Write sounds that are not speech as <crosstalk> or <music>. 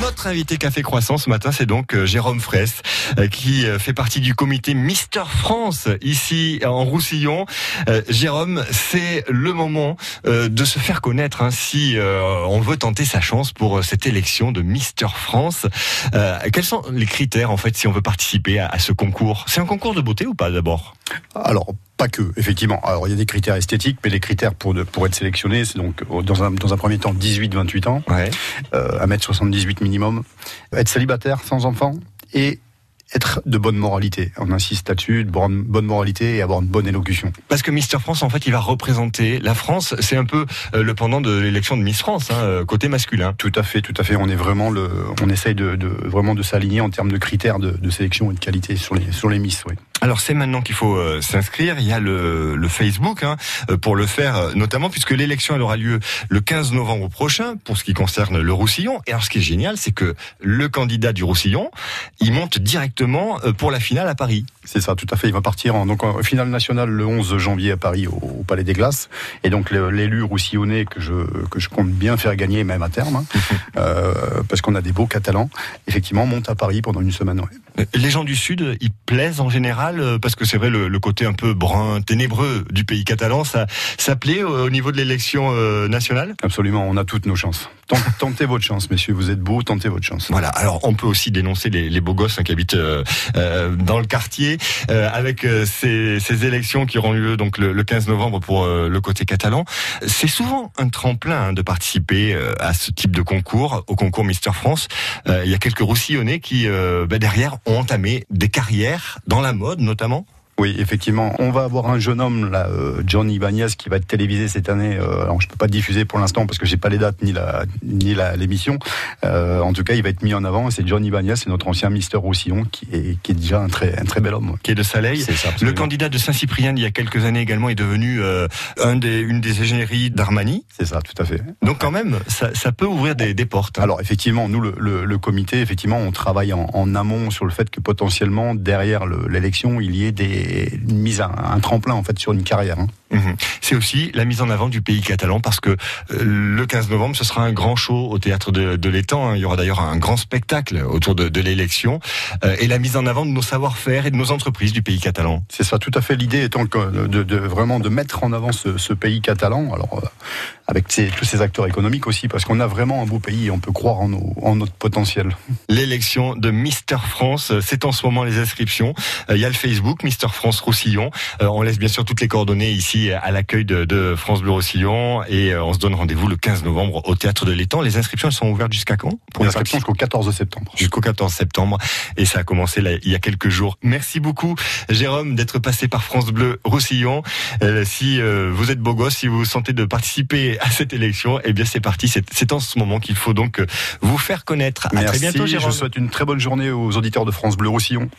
Notre invité Café Croissant ce matin, c'est donc euh, Jérôme Fraisse, euh, qui euh, fait partie du comité Mister France ici en Roussillon. Jérôme, c'est le moment de se faire connaître hein, si on veut tenter sa chance pour cette élection de Mister France. Quels sont les critères en fait si on veut participer à ce concours? C'est un concours de beauté ou pas d'abord? Alors pas que, effectivement. Alors il y a des critères esthétiques, mais les critères pour, pour être sélectionné, c'est donc dans un, dans un premier temps 18-28 ans, ouais. euh, 1m78 minimum, être célibataire sans enfant et être de bonne moralité. On insiste là-dessus, de bonne, moralité et avoir une bonne élocution. Parce que Mister France, en fait, il va représenter la France. C'est un peu euh, le pendant de l'élection de Miss France, hein, euh, côté masculin. Tout à fait, tout à fait. On est vraiment le, on essaye de, de vraiment de s'aligner en termes de critères de, de, sélection et de qualité sur les sur les Miss. Oui. Alors c'est maintenant qu'il faut euh, s'inscrire. Il y a le, Facebook hein, pour le faire, notamment puisque l'élection aura lieu le 15 novembre prochain pour ce qui concerne le Roussillon. Et alors ce qui est génial, c'est que le candidat du Roussillon, il monte directement euh, pour la finale à Paris. C'est ça, tout à fait. Il va partir en, donc, en finale nationale le 11 janvier à Paris au, Palais des Glaces. Et donc l'élu roussillonnais que je, que je compte bien faire gagner, même à terme, hein, <laughs> euh, parce qu'on a des beaux Catalans, effectivement, monte à Paris pendant une semaine. Les gens du Sud, ils plaisent en général, euh, parce que c'est vrai, le, côté un peu brun, ténébreux du pays catalan, ça, ça plaît au, niveau de l'élection nationale? Absolument, on a toutes nos chances. Tentez votre chance, messieurs, vous êtes beaux, tentez votre chance. Voilà, alors on peut aussi dénoncer les, beaux gosses hein, qui habitent euh, euh, dans le quartier, euh, avec ces, ces, élections qui auront lieu donc le, 15 novembre pour le côté catalan. C'est souvent un tremplin hein, de participer à ce type de concours, au concours Mister France. Il y a quelques roussillonnais qui, bah, derrière, ont entamé des carrières dans la mode notamment. Oui, effectivement. On va avoir un jeune homme, là, euh, Johnny Ibanez, qui va être télévisé cette année. Euh, alors, je peux pas diffuser pour l'instant parce que j'ai pas les dates ni la ni la l'émission. Euh, en tout cas, il va être mis en avant. C'est Johnny Ibanez, c'est notre ancien Mister Roussillon, qui est qui est déjà un très un très bel homme. Qui est de Saleil. le candidat de Saint-Cyprien il y a quelques années également est devenu un des une des égénéries d'Armani. C'est ça, tout à fait. Donc quand même, ça, ça peut ouvrir des, des portes. Hein. Alors effectivement, nous le, le, comité, effectivement, on travaille en, en, amont sur le fait que potentiellement derrière l'élection, il y ait des une mise à un tremplin en fait sur une carrière. Hein. Mhm. C'est aussi la mise en avant du pays catalan parce que euh, le 15 novembre, ce sera un grand show au théâtre de, de l'étang. Hein. Il y aura d'ailleurs un grand spectacle autour de, de l'élection euh, et la mise en avant de nos savoir-faire et de nos entreprises du pays catalan. C'est ça, tout à fait. L'idée étant de, de, vraiment de mettre en avant ce, ce pays catalan. Alors euh, avec tous ces acteurs économiques aussi, parce qu'on a vraiment un beau pays et on peut croire en, en notre potentiel. L'élection de Mister France, c'est en ce moment les inscriptions. Il y a le Facebook Mister France Roussillon. on laisse bien sûr toutes les coordonnées ici à l'accueil de, France Bleu Roussillon et euh, on se donne rendez-vous le 15 novembre au Théâtre de l'Étang. Les inscriptions sont ouvertes jusqu'à quand? Pour les inscriptions jusqu'au 14 septembre. Jusqu'au 14 septembre et ça a commencé il y a quelques jours. Merci beaucoup Jérôme d'être passé par France Bleu Roussillon. Euh, si euh, vous êtes beau gosse, si vous vous sentez de participer à cette élection, eh bien c'est parti. C'est en ce moment qu'il faut donc vous faire connaître. À très bientôt Jérôme. Je souhaite une très bonne journée aux auditeurs de France Bleu Roussillon.